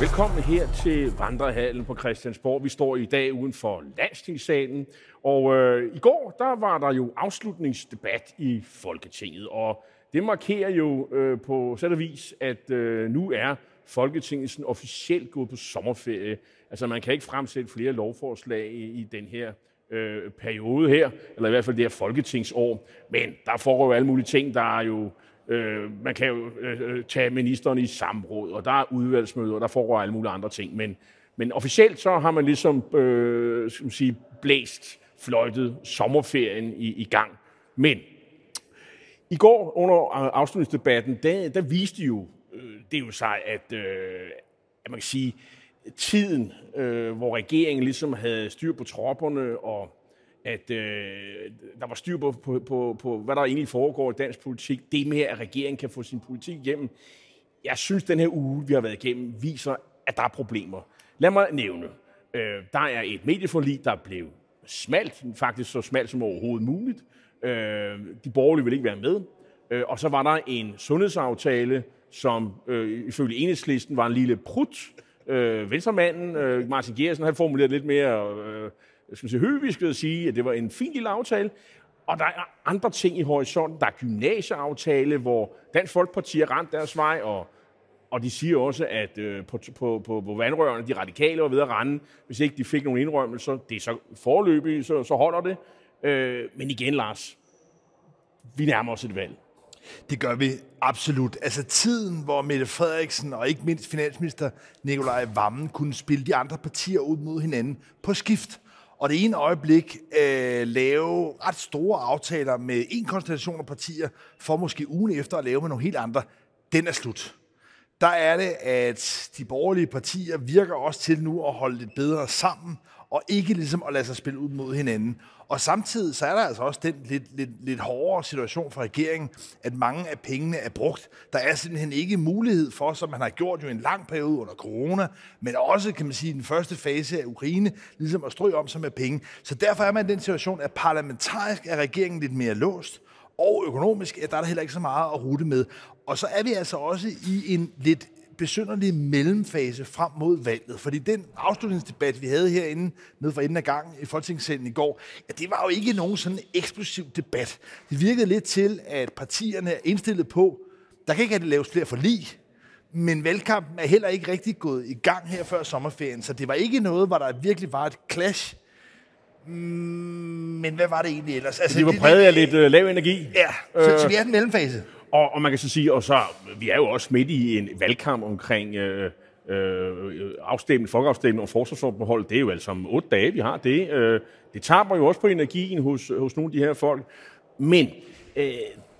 Velkommen her til Vandrehallen på Christiansborg. Vi står i dag uden for landstingssalen, og øh, i går der var der jo afslutningsdebat i Folketinget, og det markerer jo øh, på sæt og vis, at øh, nu er Folketinget sådan officielt gået på sommerferie. Altså man kan ikke fremsætte flere lovforslag i, i den her øh, periode her, eller i hvert fald det her folketingsår. Men der foregår jo alle mulige ting, der er jo Øh, man kan jo øh, øh, tage ministeren i samråd, og der er udvalgsmøder, og der foregår alle mulige andre ting. Men, men officielt så har man ligesom øh, skal man sige, blæst, fløjtet sommerferien i, i gang. Men i går under øh, afslutningsdebatten, der, der viste jo øh, det jo sig, at, øh, at man kan sige, tiden, øh, hvor regeringen ligesom havde styr på tropperne og at øh, der var styr på, på, på, på, hvad der egentlig foregår i dansk politik. Det med, at regeringen kan få sin politik igennem. Jeg synes, den her uge, vi har været igennem, viser, at der er problemer. Lad mig nævne. Øh, der er et medieforlig, der blev smalt, faktisk så smalt som overhovedet muligt. Øh, de borgerlige vil ikke være med. Øh, og så var der en sundhedsaftale, som øh, ifølge enhedslisten var en lille prut. Øh, venstremanden, øh, Martin Gersen, han formulerede lidt mere øh, synes jeg, sige, høvisk ved at sige, at det var en fin lille aftale. Og der er andre ting i horisonten. Der er gymnasieaftale, hvor Dansk Folkeparti har rent deres vej, og, og de siger også, at øh, på, på, på, på vandrørene, de radikale var ved at rende, hvis ikke de fik nogle indrømmelser. Det er så forløbigt, så, så holder det. Øh, men igen, Lars, vi nærmer os et valg. Det gør vi absolut. Altså tiden, hvor Mette Frederiksen og ikke mindst finansminister Nikolaj Vammen kunne spille de andre partier ud mod hinanden på skift og det ene øjeblik øh, lave ret store aftaler med en konstellation af partier, for måske ugen efter at lave med nogle helt andre, den er slut. Der er det, at de borgerlige partier virker også til nu at holde lidt bedre sammen, og ikke ligesom at lade sig spille ud mod hinanden. Og samtidig så er der altså også den lidt, lidt, lidt hårdere situation for regeringen, at mange af pengene er brugt. Der er simpelthen ikke mulighed for, som man har gjort jo en lang periode under corona, men også, kan man sige, den første fase af Ukraine, ligesom at strø om sig med penge. Så derfor er man i den situation, at parlamentarisk er regeringen lidt mere låst, og økonomisk, ja, der er der heller ikke så meget at rute med. Og så er vi altså også i en lidt besynderlig mellemfase frem mod valget. Fordi den afslutningsdebat, vi havde herinde, nede for enden af gang i Folketingssalen i går, ja, det var jo ikke nogen sådan eksplosiv debat. Det virkede lidt til, at partierne er indstillet på, der kan ikke have det laves flere forlig, men valgkampen er heller ikke rigtig gået i gang her før sommerferien, så det var ikke noget, hvor der virkelig var et clash mm, men hvad var det egentlig ellers? Altså, det var præget af lidt uh, lav energi. Ja, så, øh, så vi er i en mellemfase. Og, og man kan så sige, og så, vi er jo også midt i en valgkamp omkring øh, øh, afstemning, folkeafstemning og forsvarsforbehold. Det er jo altså om otte dage, vi har det. Øh, det taber jo også på energien hos, hos nogle af de her folk. Men øh,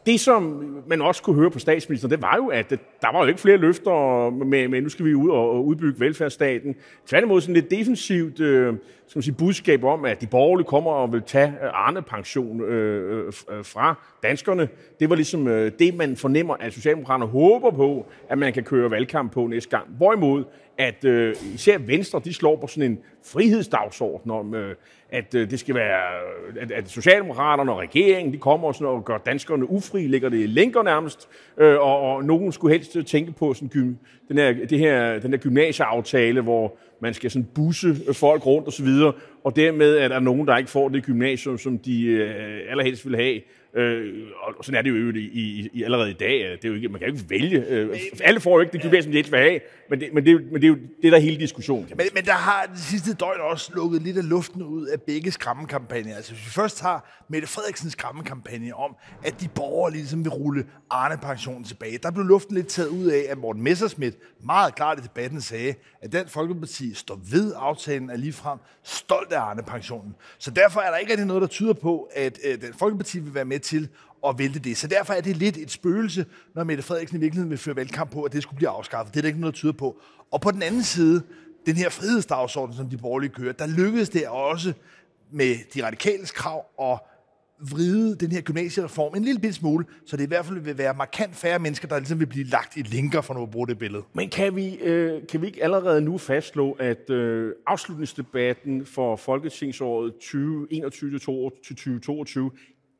det, som man også kunne høre på statsministeren, det var jo, at der var jo ikke flere løfter med, med nu skal vi ud og udbygge velfærdsstaten. Tværtimod sådan lidt defensivt øh, skal man sige, budskab om, at de borgerlige kommer og vil tage øh, Arne-pension øh, øh, øh, fra danskerne. Det var ligesom øh, det, man fornemmer, at Socialdemokraterne håber på, at man kan køre valgkamp på næste gang. Hvorimod, at øh, især Venstre, de slår på sådan en frihedsdagsorden om, øh, at øh, det skal være, øh, at, at Socialdemokraterne og regeringen, de kommer og, sådan, og gør danskerne ufri, ligger det i lænker nærmest, øh, og, og nogen skulle helst øh, tænke på sådan, gym, den, her, det her, den her gymnasieaftale, hvor man skal sådan busse øh, folk rundt og så videre, og dermed er der nogen, der ikke får det gymnasium, som de øh, allerhelst vil have. Øh, og sådan er det jo i, i, i, allerede i dag. Altså, det er jo ikke, man kan jo ikke vælge. Øh, alle får jo ikke det gymnasium, de ikke vil have, men det, men det, men det er jo det, der er hele diskussionen. Men, men der har det sidste døgn også lukket lidt af luften ud af begge skræmmekampagner. Altså hvis vi først har Mette Frederiksens skræmmekampagne om, at de borgere ligesom vil rulle Arne-pensionen tilbage. Der blev luften lidt taget ud af, at Morten Messersmith meget klart i debatten sagde, at den Folkeparti står ved aftalen er ligefrem stolt af Arne-pensionen. Så derfor er der ikke rigtig noget, der tyder på, at øh, den Folkeparti vil være med til at vælte det. Så derfor er det lidt et spøgelse, når Mette Frederiksen i virkeligheden vil føre valgkamp på, at det skulle blive afskaffet. Det er der ikke noget, der tyder på. Og på den anden side, den her frihedsdagsorden, som de borgerlige kører, der lykkedes det også med de radikales krav og vride den her gymnasiereform en lille smule, så det i hvert fald vil være markant færre mennesker, der ligesom vil blive lagt i linker for at bruge det billede. Men kan vi, øh, kan vi ikke allerede nu fastslå, at øh, afslutningsdebatten for Folketingsåret 2021-2022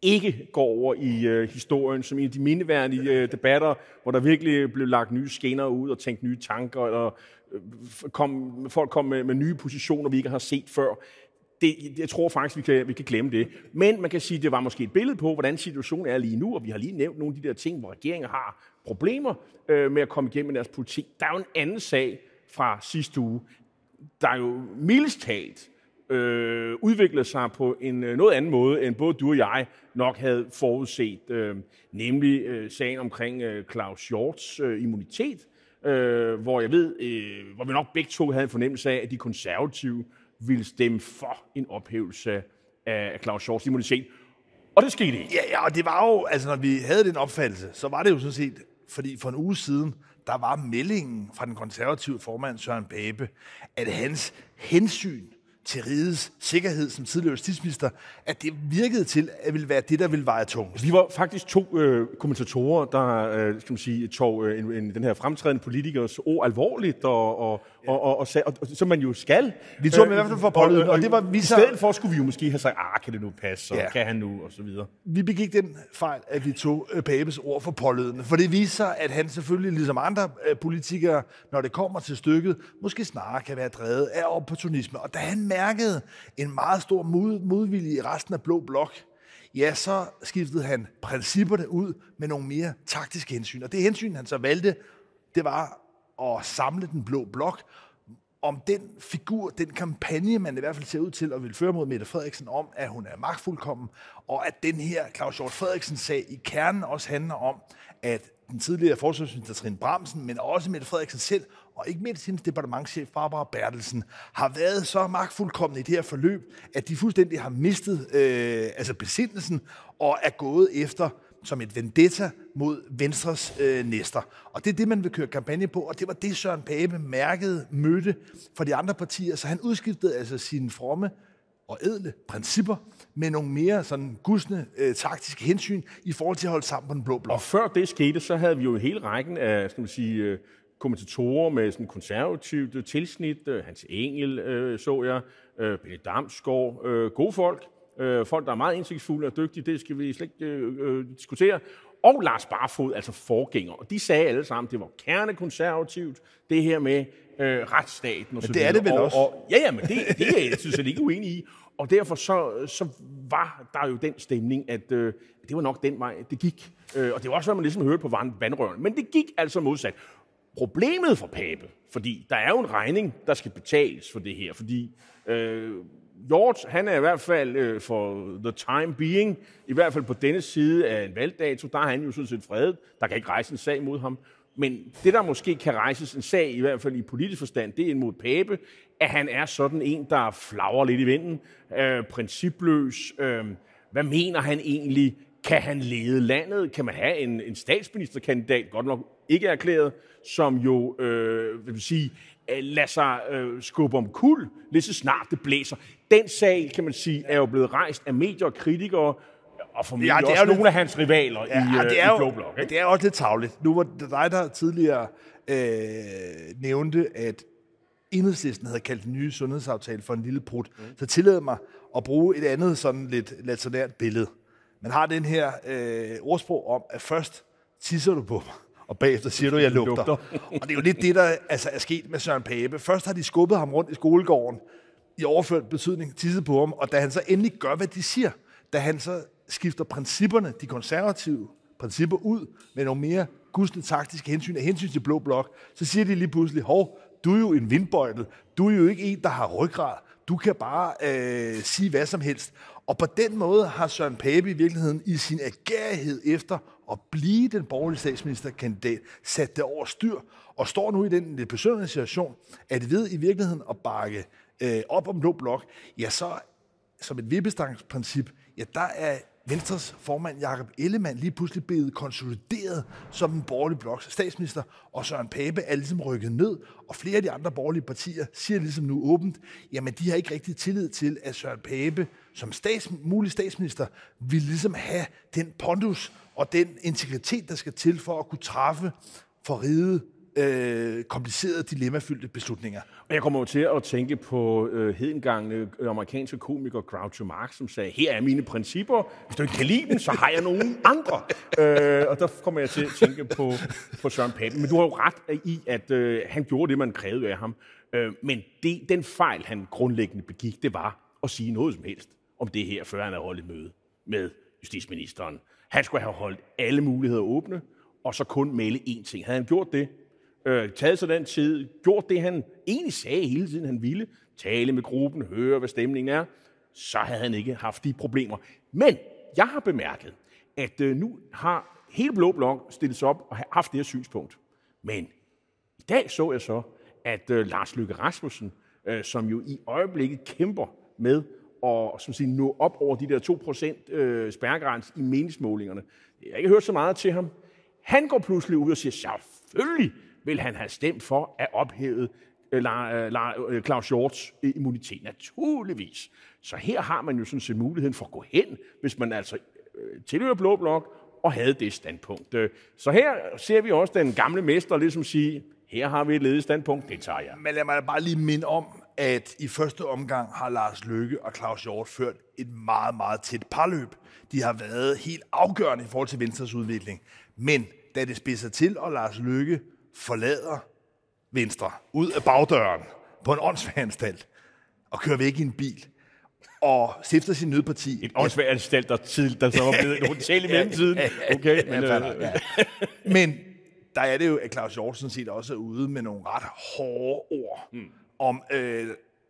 ikke går over i øh, historien som en af de mindeværdige øh, debatter, hvor der virkelig blev lagt nye skinner ud og tænkt nye tanker, eller øh, kom, folk kom med, med nye positioner, vi ikke har set før. Det, jeg tror faktisk, vi kan, vi kan glemme det. Men man kan sige, at det var måske et billede på, hvordan situationen er lige nu, og vi har lige nævnt nogle af de der ting, hvor regeringen har problemer øh, med at komme igennem med deres politik. Der er jo en anden sag fra sidste uge, der er jo mildest talt øh, udviklet sig på en øh, noget anden måde, end både du og jeg nok havde forudset, øh, nemlig øh, sagen omkring øh, Claus Hjorts øh, immunitet, øh, hvor jeg ved, øh, hvor vi nok begge to havde en fornemmelse af, at de konservative ville stemme for en ophævelse af Claus Hjorts immunitet. Og det skete ikke. Ja, ja, og det var jo, altså når vi havde den opfattelse, så var det jo sådan set, fordi for en uge siden, der var meldingen fra den konservative formand Søren Pape, at hans hensyn til rigets sikkerhed som tidligere justitsminister, at det virkede til at ville være det, der ville veje tungt. Vi var faktisk to øh, kommentatorer, der øh, skal man sige, tog øh, en, en, den her fremtrædende politikers ord alvorligt, og, og, ja. og, og, og, og, og, som man jo skal. Vi tog øh, i hvert fald for pålyden, og, og, og det var vi så... I stedet for skulle vi jo måske have sagt, ah, kan det nu passe, og ja. kan han nu, og så videre. Vi begik den fejl, at vi tog øh, Papes ord for pålydende, for det viser at han selvfølgelig, ligesom andre øh, politikere, når det kommer til stykket, måske snarere kan være drevet af opportunisme. Og da han mærkede en meget stor mod, modvilje i resten af Blå Blok, ja, så skiftede han principperne ud med nogle mere taktiske hensyn. Og det hensyn, han så valgte, det var at samle den blå blok om den figur, den kampagne, man i hvert fald ser ud til at vil føre mod Mette Frederiksen om, at hun er magtfuldkommen, og at den her Claus Hjort Frederiksen-sag i kernen også handler om, at den tidligere forsvarsminister Trine Bramsen, men også Mette Frederiksen selv, og ikke mindst hendes departementchef Barbara Bertelsen, har været så magtfuldkommende i det her forløb, at de fuldstændig har mistet øh, altså besindelsen og er gået efter som et vendetta mod Venstres øh, næster. Og det er det, man vil køre kampagne på, og det var det, Søren Pape mærkede, mødte for de andre partier. Så han udskiftede altså sine fromme og edle principper med nogle mere sådan gusne øh, taktiske hensyn i forhold til at holde sammen på den blå blok. Og før det skete, så havde vi jo hele rækken af skal man sige, øh, kommentatorer med sådan konservativt øh, tilsnit. Øh, Hans Engel øh, så jeg, øh, Pelle Damsgaard, øh, gode folk. Øh, folk, der er meget indsigtsfulde og dygtige, det skal vi slet ikke øh, øh, diskutere. Og Lars Barfod, altså forgænger. Og de sagde alle sammen, det var kernekonservativt, det her med øh, retsstaten og så det er det vel og, også? Og, ja, ja, men det, det er jeg synes jeg ikke uenig i. Og derfor så, så var der jo den stemning, at øh, det var nok den vej, det gik. Øh, og det var også, hvad man ligesom hørte på vandrøren. Men det gik altså modsat. Problemet for Pape, fordi der er jo en regning, der skal betales for det her, fordi øh, George, han er i hvert fald øh, for the time being, i hvert fald på denne side af en valgdato, der er han jo sådan set fredet. Der kan ikke rejse en sag mod ham. Men det, der måske kan rejses en sag, i hvert fald i politisk forstand, det er mod Pape, at han er sådan en, der flager lidt i vinden, øh, principløs. Øh, hvad mener han egentlig? Kan han lede landet? Kan man have en, en statsministerkandidat, godt nok ikke erklæret, som jo øh, vil sige, Øh, lade sig øh, skubbe om kul, lige så snart det blæser. Den sag, kan man sige, er jo blevet rejst af medier og kritikere, og formentlig ja, det er også nogle lidt... af hans rivaler ja, i, det er i Blå Blok. Ikke? Det er også lidt tavligt. Nu var det dig, der tidligere øh, nævnte, at enhedslisten havde kaldt den nye sundhedsaftale for en lille prut. Mm. Så tillod mig at bruge et andet sådan lidt latinært billede. Man har den her øh, ordsprog om, at først tisser du på mig, og bagefter siger du, jeg lugter. og det er jo lidt det, der altså, er sket med Søren Pape. Først har de skubbet ham rundt i skolegården, i overført betydning, tisset på ham, og da han så endelig gør, hvad de siger, da han så skifter principperne, de konservative principper ud, med nogle mere gudstende taktiske hensyn, af hensyn til Blå Blok, så siger de lige pludselig, hov, du er jo en vindbøjtel, du er jo ikke en, der har ryggrad, du kan bare øh, sige hvad som helst. Og på den måde har Søren Pape i virkeligheden i sin agerighed efter at blive den borgerlige statsministerkandidat sat det over styr, og står nu i den lidt besøgende situation, at ved i virkeligheden at bakke øh, op om blå blok, ja så som et vippestangsprincip, ja der er Venstres formand Jakob Ellemann lige pludselig blevet konsolideret som en borgerlig bloks statsminister, og Søren Pape er ligesom rykket ned, og flere af de andre borgerlige partier siger ligesom nu åbent, jamen de har ikke rigtig tillid til, at Søren Pape som stats, mulig statsminister vil ligesom have den pondus og den integritet, der skal til for at kunne træffe for ride øh, komplicerede, dilemmafyldte beslutninger. Og jeg kommer jo til at tænke på øh, hedengangne øh, amerikanske komiker Groucho Marx, som sagde, her er mine principper, hvis du ikke kan lide dem, så har jeg nogle andre. øh, og der kommer jeg til at tænke på, på Søren Pape. Men du har jo ret i, at øh, han gjorde det, man krævede af ham. Øh, men det, den fejl, han grundlæggende begik, det var at sige noget som helst om det her, før han havde holdt et møde med justitsministeren. Han skulle have holdt alle muligheder åbne, og så kun melde én ting. Havde han gjort det, øh, taget sig den tid, gjort det, han egentlig sagde hele tiden, han ville, tale med gruppen, høre, hvad stemningen er, så havde han ikke haft de problemer. Men jeg har bemærket, at øh, nu har hele Blå Blok stillet sig op og haft det her synspunkt. Men i dag så jeg så, at øh, Lars Løkke Rasmussen, øh, som jo i øjeblikket kæmper med at som siger, nå op over de der 2% øh, spærregrænse i meningsmålingerne. Jeg har ikke hørt så meget til ham. Han går pludselig ud og siger, selvfølgelig vil han have stemt for at ophæve øh, øh, øh Claus Shorts øh, immunitet. Naturligvis. Så her har man jo sådan set muligheden for at gå hen, hvis man altså øh, tilhører Blå Blok og havde det standpunkt. Så her ser vi også den gamle mester ligesom sige, her har vi et ledet standpunkt, det tager jeg. Men lad mig bare lige minde om, at i første omgang har Lars Løkke og Claus Hjort ført et meget, meget tæt parløb. De har været helt afgørende i forhold til Venstres udvikling. Men da det spidser til, og Lars Løkke forlader Venstre ud af bagdøren på en åndsværanstalt og kører væk i en bil, og stifter sin nødparti. Et åndsværanstalt, der, tid, der så var blevet en hotel i mellemtiden. Okay, men, ja, øh, ja. men der er det jo, at Claus Hjort sådan set også er ude med nogle ret hårde ord mm. Om, øh,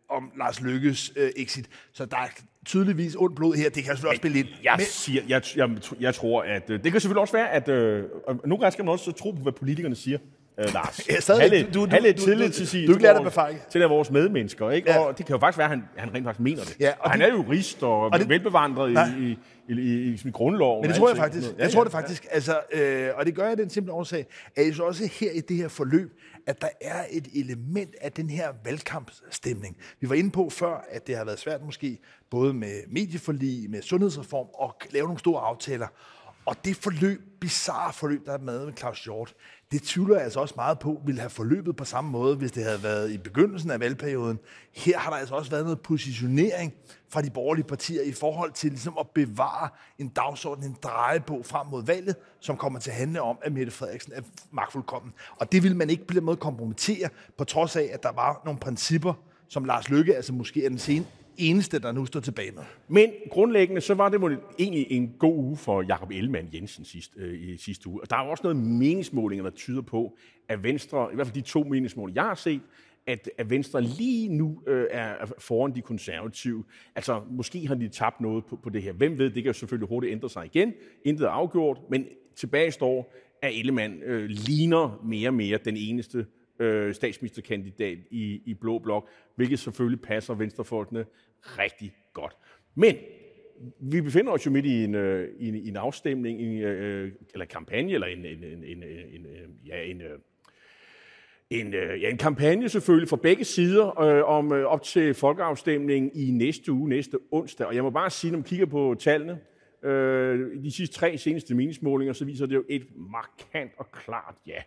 om Lars Lykkes øh, exit. Så der er tydeligvis ondt blod her. Det kan selvfølgelig også spille ind. Jeg, Men, siger, jeg, jeg, jeg tror, at... Øh, det kan selvfølgelig også være, at... Øh, nogle gange skal man også tro på, hvad politikerne siger øh, Lars. Ja, stadig, lidt, du, du, du, tillid du, til sig. Du, lærer det af Til af vores medmennesker, ikke? Ja. Og det kan jo faktisk være, at han, han rent faktisk mener det. Ja, og, og han er jo jurist og, og det, velbevandret i, i, i, i, i, i grundloven. Men det tror jeg faktisk. Ja, jeg tror det faktisk. Altså, øh, og det gør jeg den simple årsag, at jeg så også her i det her forløb, at der er et element af den her valgkampstemning. Vi var inde på før, at det har været svært måske, både med medieforlig, med sundhedsreform, at lave nogle store aftaler. Og det forløb, bizarre forløb, der er med med Claus Hjort, det tvivler jeg altså også meget på, ville have forløbet på samme måde, hvis det havde været i begyndelsen af valgperioden. Her har der altså også været noget positionering fra de borgerlige partier i forhold til ligesom at bevare en dagsorden, en drejebog frem mod valget, som kommer til at handle om, at Mette Frederiksen er magtfuldkommen. Og det vil man ikke på den måde kompromittere, på trods af, at der var nogle principper, som Lars Lykke, altså måske er den sen, eneste, der nu står tilbage med. Men grundlæggende, så var det egentlig en god uge for Jakob Ellemann Jensen sidst, øh, i sidste uge. Og der er også noget meningsmålinger, der tyder på, at Venstre, i hvert fald de to meningsmålinger, jeg har set, at, at Venstre lige nu øh, er foran de konservative. Altså, måske har de tabt noget på, på det her. Hvem ved, det kan jo selvfølgelig hurtigt ændre sig igen. Intet er afgjort, men tilbage står, at Ellemann øh, ligner mere og mere den eneste øh, statsministerkandidat i, i Blå Blok, hvilket selvfølgelig passer venstrefolkene rigtig godt. Men vi befinder os jo midt i en, øh, i en, i en afstemning, en, øh, eller kampagne, eller en, en, en, en, en, ja, en, øh, en, øh, ja, en kampagne selvfølgelig fra begge sider øh, om øh, op til folkeafstemningen i næste uge, næste onsdag. Og jeg må bare sige, når man kigger på tallene, øh, de sidste tre seneste meningsmålinger, så viser det jo et markant og klart ja.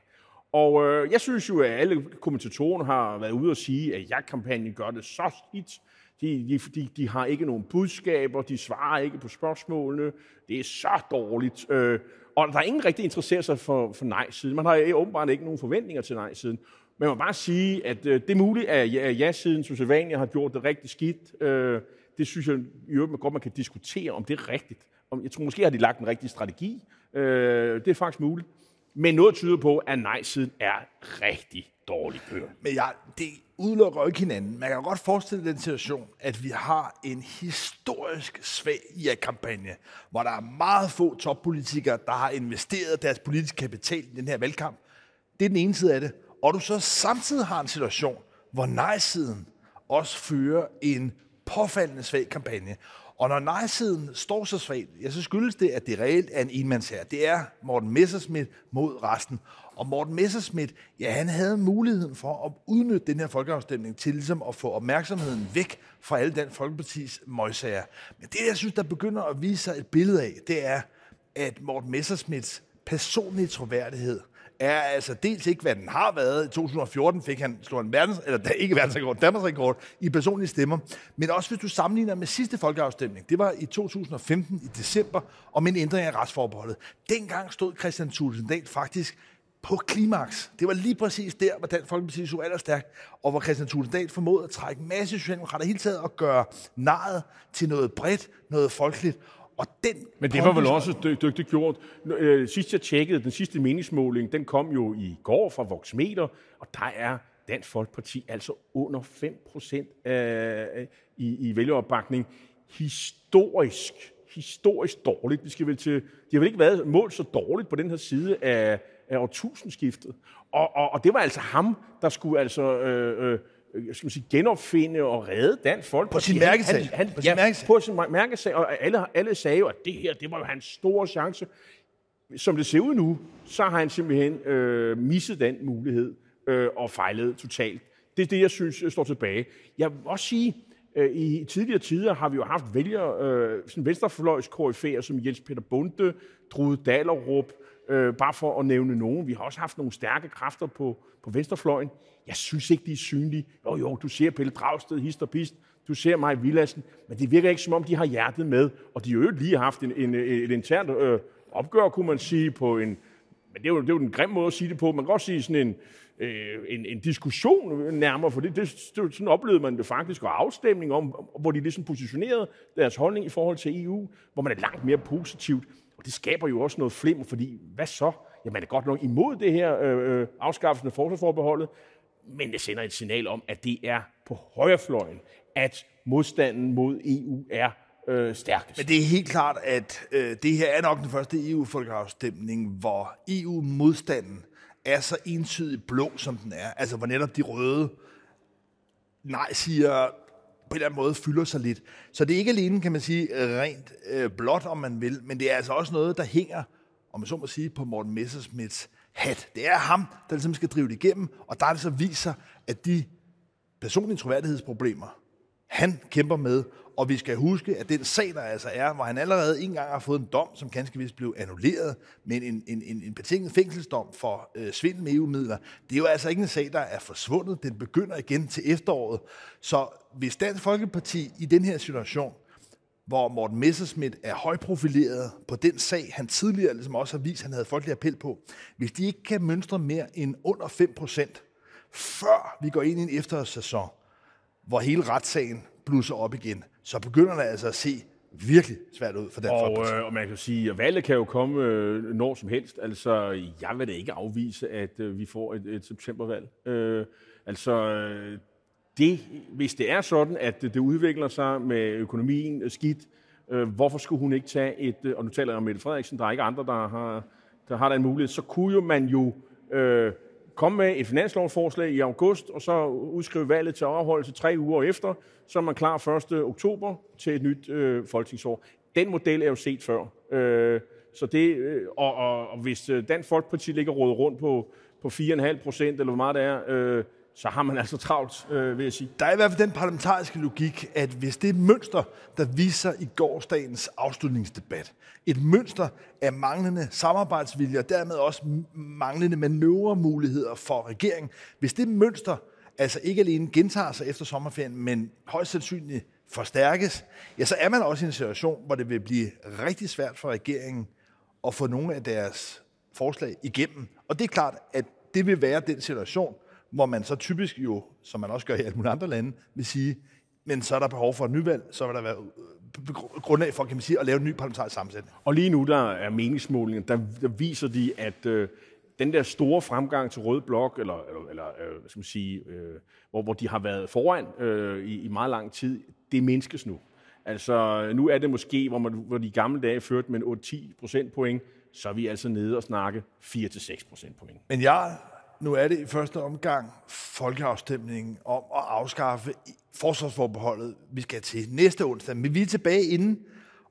Og øh, jeg synes jo, at alle kommentatorerne har været ude og sige, at ja-kampagnen gør det så skidt, de, de, de, de har ikke nogen budskaber, de svarer ikke på spørgsmålene. Det er så dårligt. Øh, og der er ingen rigtig interesserer sig for, for nej-siden. Man har åbenbart ikke nogen forventninger til nej-siden. Men man må bare sige, at øh, det er muligt, at ja-siden, som sædvanligt, har gjort det rigtig skidt. Øh, det synes jeg i øvrigt godt, man kan diskutere, om det er rigtigt. Om, jeg tror, måske har de lagt en rigtig strategi. Øh, det er faktisk muligt. Men noget tyder på, at nej-siden er rigtig dårlig kørt. Men ja, det udelukker ikke hinanden. Man kan godt forestille den situation, at vi har en historisk svag IA-kampagne, hvor der er meget få toppolitikere, der har investeret deres politiske kapital i den her valgkamp. Det er den ene side af det. Og du så samtidig har en situation, hvor nej-siden også fører en påfaldende svag kampagne. Og når nej-siden står så svagt, ja, så skyldes det, at det reelt er en enmandsherre. Det er Morten Messerschmidt mod resten. Og Morten Messerschmidt, ja, han havde muligheden for at udnytte den her folkeafstemning til ligesom at få opmærksomheden væk fra alle den folkepartis møgsager. Men det, jeg synes, der begynder at vise sig et billede af, det er, at Morten Messerschmidts personlige troværdighed er altså dels ikke, hvad den har været. I 2014 fik han slået en verdens, eller ikke verdensrekord, Danmarks rekord i personlige stemmer. Men også hvis du sammenligner med sidste folkeafstemning. Det var i 2015 i december om en ændring af retsforbeholdet. Dengang stod Christian Thulesen Dahl faktisk på klimaks. Det var lige præcis der, hvor Dansk Folkeparti så allerstærkt, og hvor Christian Thulesen Dahl formåede at trække en masse socialdemokrater hele taget og gøre naret til noget bredt, noget folkeligt. Og den Men det var vel også dy- dygtigt gjort. Øh, Sidst jeg tjekkede, den sidste meningsmåling, den kom jo i går fra Voxmeter, og der er Dansk Folkeparti altså under 5 procent i, i vælgeropbakning. Historisk, historisk dårligt. Vi skal vel til, de har vel ikke været målt så dårligt på den her side af, af årtusindskiftet. Og, og, og det var altså ham, der skulle altså... Øh, øh, skal man sige, genopfinde og redde Dansk Folkeparti. På sin mærkesag. Han, han, På sin ja, mærkesag. på sin mærkesag. Og alle, alle sagde jo, at det her, det var jo hans store chance. Som det ser ud nu, så har han simpelthen øh, misset den mulighed øh, og fejlet totalt. Det er det, jeg synes øh, står tilbage. Jeg vil også sige, øh, i tidligere tider har vi jo haft vælger, øh, sådan venstrefløjs som Jens Peter Bunde, Drude Dalerup, øh, bare for at nævne nogen. Vi har også haft nogle stærke kræfter på, på venstrefløjen. Jeg synes ikke, de er synlige. Jo, jo, du ser Pelle Dragsted, hist og pist. Du ser mig Villassen. Men det virker ikke, som om de har hjertet med. Og de har jo lige haft en, en, et internt øh, opgør, kunne man sige, på en... Men det er, jo, det er jo en grim måde at sige det på. Man kan også sige sådan en, øh, en, en diskussion nærmere, for det, det, det, sådan oplevede man det faktisk, og afstemning om, hvor de ligesom positionerede deres holdning i forhold til EU, hvor man er langt mere positivt. Og det skaber jo også noget flimmer, fordi hvad så? Ja, man er godt nok imod det her øh, øh, afskaffelsen af forsvarsforbeholdet, men det sender et signal om, at det er på højrefløjen, at modstanden mod EU er øh, stærkest. Men det er helt klart, at øh, det her er nok den første EU-folkeafstemning, hvor EU-modstanden er så entydigt blå, som den er. Altså, hvor netop de røde nej siger på en eller anden måde fylder sig lidt. Så det er ikke alene, kan man sige, rent øh, blot, om man vil, men det er altså også noget, der hænger, om man så må sige, på Morten Messersmiths hat. Det er ham, der ligesom skal drive det igennem, og der er det så viser, at de personlige troværdighedsproblemer, han kæmper med, og vi skal huske, at den sag, der altså er, hvor han allerede engang har fået en dom, som ganske vist blev annulleret, men en, en, en, en betinget fængselsdom for øh, svindel med EU-midler, det er jo altså ikke en sag, der er forsvundet. Den begynder igen til efteråret. Så hvis Dansk Folkeparti i den her situation, hvor Morten Messerschmidt er højprofileret på den sag, han tidligere ligesom også har vist, han havde folkelig appel på, hvis de ikke kan mønstre mere end under 5%, før vi går ind i en efterårssæson, hvor hele retssagen blusser op igen, så begynder det altså at se virkelig svært ud for Dansk Og, øh, og man kan sige, at valget kan jo komme øh, når som helst. Altså, jeg vil da ikke afvise, at øh, vi får et, et septembervalg. Øh, altså, øh, det, hvis det er sådan, at det, udvikler sig med økonomien skidt, øh, hvorfor skulle hun ikke tage et, øh, og nu taler jeg om Mette Frederiksen, der er ikke andre, der har, der har den mulighed, så kunne jo man jo øh, komme med et finanslovsforslag i august, og så udskrive valget til afholdelse tre uger efter, så er man klar 1. oktober til et nyt øh, folketingsår. Den model er jo set før. Øh, så det, øh, og, og, og hvis øh, Dansk Folkeparti ligger rådet rundt på, på 4,5 procent, eller hvor meget det er, øh, så har man altså travlt, øh, vil jeg sige. Der er i hvert fald den parlamentariske logik, at hvis det mønster, der viser i gårsdagens afslutningsdebat, et mønster af manglende samarbejdsvilje og dermed også manglende manøvremuligheder for regeringen, hvis det mønster altså ikke alene gentager sig efter sommerferien, men højst sandsynligt forstærkes, ja, så er man også i en situation, hvor det vil blive rigtig svært for regeringen at få nogle af deres forslag igennem. Og det er klart, at det vil være den situation, hvor man så typisk jo, som man også gør i alle mulige andre lande, vil sige, men så er der behov for et nyvalg, så vil der være øh, grundlag for, kan man sige, at lave en ny parlamentarisk sammensætning. Og lige nu, der er meningsmålingen, der, der viser de, at øh, den der store fremgang til Rød Blok, eller, eller, eller øh, skal man sige, øh, hvor, hvor de har været foran øh, i, i meget lang tid, det mindskes nu. Altså, nu er det måske, hvor, man, hvor de gamle dage førte med en 8-10 procentpoint, så er vi altså nede og snakke 4-6 procentpoint. Men jeg, nu er det i første omgang folkeafstemningen om at afskaffe forsvarsforbeholdet, vi skal til næste onsdag. Men vi er tilbage inden,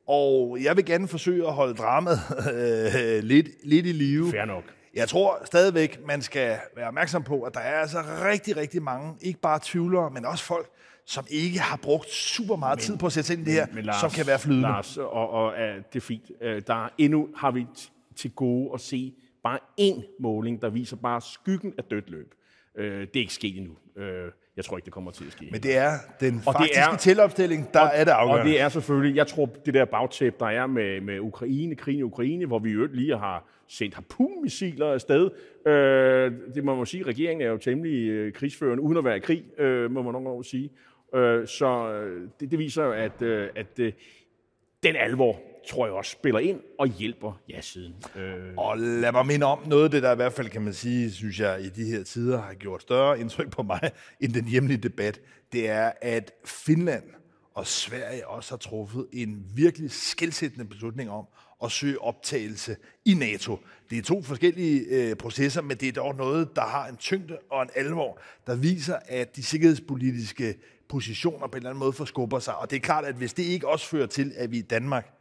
og jeg vil gerne forsøge at holde dramaet øh, lidt, lidt i live. Fair nok. Jeg tror stadigvæk, man skal være opmærksom på, at der er altså rigtig, rigtig mange, ikke bare tvivlere, men også folk, som ikke har brugt super meget men, tid på at sætte sig ind i det her, Men Lars, som kan være flydende. Lars, og, og uh, det er fint. Uh, der er endnu har vi til gode at se bare én måling, der viser bare skyggen af dødt løb. Øh, det er ikke sket endnu. Øh, jeg tror ikke, det kommer til at ske. Men det er den Og det faktiske er- tilopstilling, der er det afgørende. Og det er selvfølgelig, jeg tror, det der bagtæp, der er med, med Ukraine, krigen i Ukraine, hvor vi jo lige har sendt harpunmissiler afsted. Øh, det må man sige, regeringen er jo temmelig øh, krigsførende, uden at være i krig, øh, må man nogle gange sige. Øh, så øh, det, det viser jo, at, øh, at øh, den alvor, tror jeg også, spiller ind og hjælper ja-siden. Øh, Og lad mig minde om noget af det, der i hvert fald, kan man sige, synes jeg, i de her tider har gjort større indtryk på mig end den hjemlige debat. Det er, at Finland og Sverige også har truffet en virkelig skældsættende beslutning om at søge optagelse i NATO. Det er to forskellige øh, processer, men det er dog noget, der har en tyngde og en alvor, der viser, at de sikkerhedspolitiske positioner på en eller anden måde forskubber sig. Og det er klart, at hvis det ikke også fører til, at vi i Danmark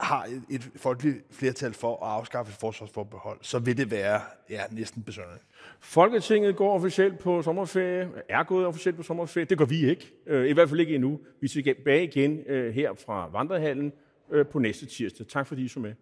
har et, et folkeligt flertal for at afskaffe et forsvarsforbehold, så vil det være ja, næsten besønderligt. Folketinget går officielt på sommerferie, er gået officielt på sommerferie. Det gør vi ikke. Øh, I hvert fald ikke endnu. Vi skal tilbage igen øh, her fra Vandrehallen øh, på næste tirsdag. Tak fordi I så med.